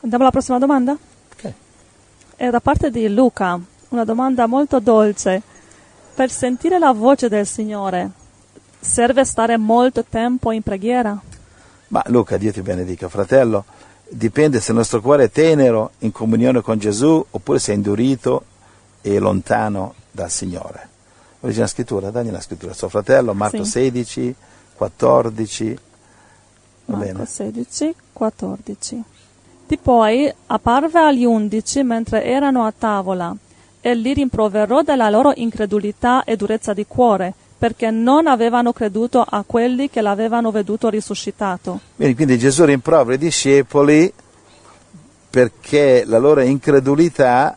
Andiamo alla prossima domanda? Ok. È da parte di Luca, una domanda molto dolce. Per sentire la voce del Signore serve stare molto tempo in preghiera? Ma Luca, Dio ti benedica, fratello, dipende se il nostro cuore è tenero in comunione con Gesù oppure se è indurito e lontano dal Signore. La scrittura, dagli la scrittura. Suo fratello, Marco Sì. 16, 14. Va Marco bene? 16, 14. Poi apparve agli undici mentre erano a tavola e li rimproverò della loro incredulità e durezza di cuore, perché non avevano creduto a quelli che l'avevano veduto risuscitato. Bene, quindi Gesù rimprovera i discepoli perché la loro incredulità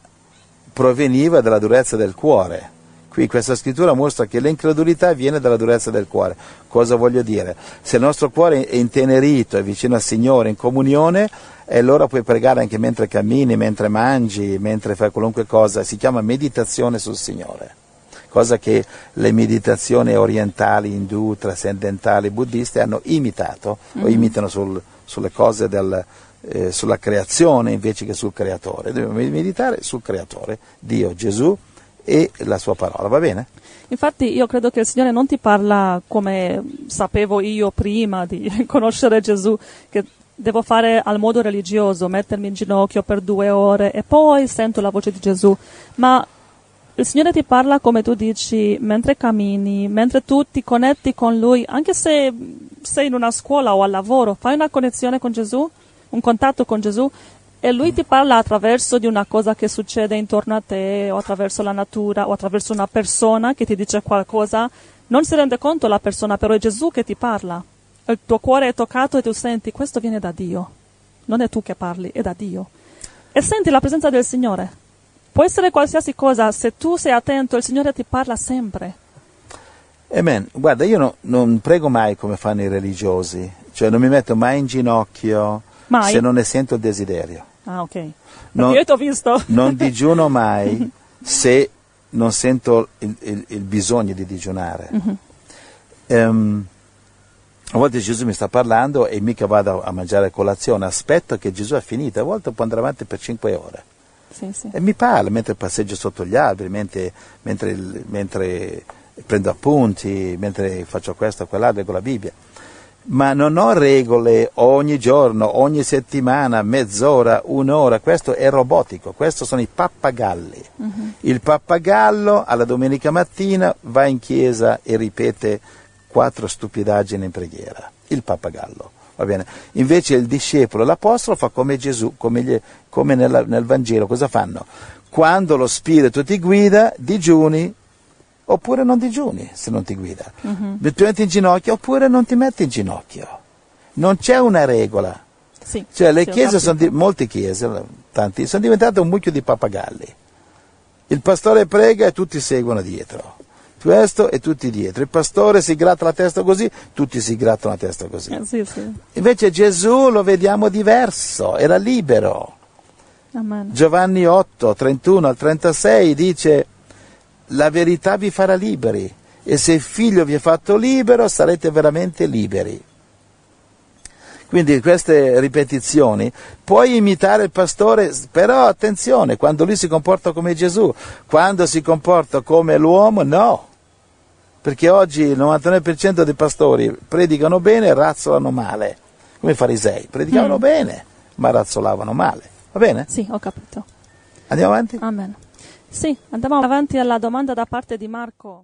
proveniva dalla durezza del cuore. Qui questa scrittura mostra che l'incredulità viene dalla durezza del cuore. Cosa voglio dire? Se il nostro cuore è intenerito, è vicino al Signore, in comunione, e allora puoi pregare anche mentre cammini, mentre mangi, mentre fai qualunque cosa. Si chiama meditazione sul Signore. Cosa che le meditazioni orientali, indù, trascendentali, buddiste hanno imitato o imitano sul- sulle cose del, eh, sulla creazione invece che sul creatore. Dobbiamo meditare sul creatore, Dio, Gesù e la sua parola, va bene? Infatti io credo che il Signore non ti parla come sapevo io prima di conoscere Gesù, che devo fare al modo religioso, mettermi in ginocchio per due ore e poi sento la voce di Gesù, ma il Signore ti parla come tu dici mentre cammini, mentre tu ti connetti con Lui, anche se sei in una scuola o al lavoro, fai una connessione con Gesù, un contatto con Gesù e Lui ti parla attraverso di una cosa che succede intorno a te o attraverso la natura o attraverso una persona che ti dice qualcosa. Non si rende conto la persona, però è Gesù che ti parla. Il tuo cuore è toccato e tu senti questo viene da Dio. Non è tu che parli, è da Dio. E senti la presenza del Signore. Può essere qualsiasi cosa, se tu sei attento, il Signore ti parla sempre. Amen. Guarda, io no- non prego mai come fanno i religiosi, cioè non mi metto mai in ginocchio Mai? se non ne sento il desiderio. Ah, ok. Perché No. io ti ho visto. Non digiuno mai se non sento il, il- il bisogno di digiunare. Ehm, a volte Gesù mi sta parlando e mica vado a mangiare colazione, aspetto che Gesù ha finito, a volte può andare avanti per cinque ore. Sì, sì. E mi parla mentre passeggio sotto gli alberi, mentre, mentre- mentre prendo appunti, mentre faccio questo quell'altro con la Bibbia. Ma non ho regole ogni giorno, ogni settimana, mezz'ora, un'ora, questo è robotico, questo sono i pappagalli. Il pappagallo alla domenica mattina va in chiesa e ripete quattro stupidaggini in preghiera. Il pappagallo. Va bene? Invece il discepolo, l'apostolo fa come Gesù, come, gli- come nella- nel Vangelo, cosa fanno? Quando lo Spirito ti guida, digiuni oppure non digiuni se non ti guida. Ti metti in ginocchio oppure non ti metti in ginocchio. Non c'è una regola. Sì, Cioè le chiese sono, di- molte chiese, tanti, sono diventate un mucchio di pappagalli. Il pastore prega e tutti seguono dietro. Questo e tutti dietro. Il pastore si gratta la testa così, tutti si grattano la testa così. Eh, sì, sì. Invece Gesù lo vediamo diverso, era libero. Amen. Giovanni 8, 31 al 36 dice la verità vi farà liberi e se il figlio vi ha fatto libero sarete veramente liberi. Quindi queste ripetizioni puoi imitare il pastore, però attenzione, quando lui si comporta come Gesù, quando si comporta come l'uomo, no. Perché oggi il 99% dei pastori predicano bene e razzolano male, come i farisei, predicavano bene, ma razzolavano male. Va bene? Sì, ho capito. Andiamo avanti? Amen. Sì, andiamo avanti alla domanda da parte di Marco.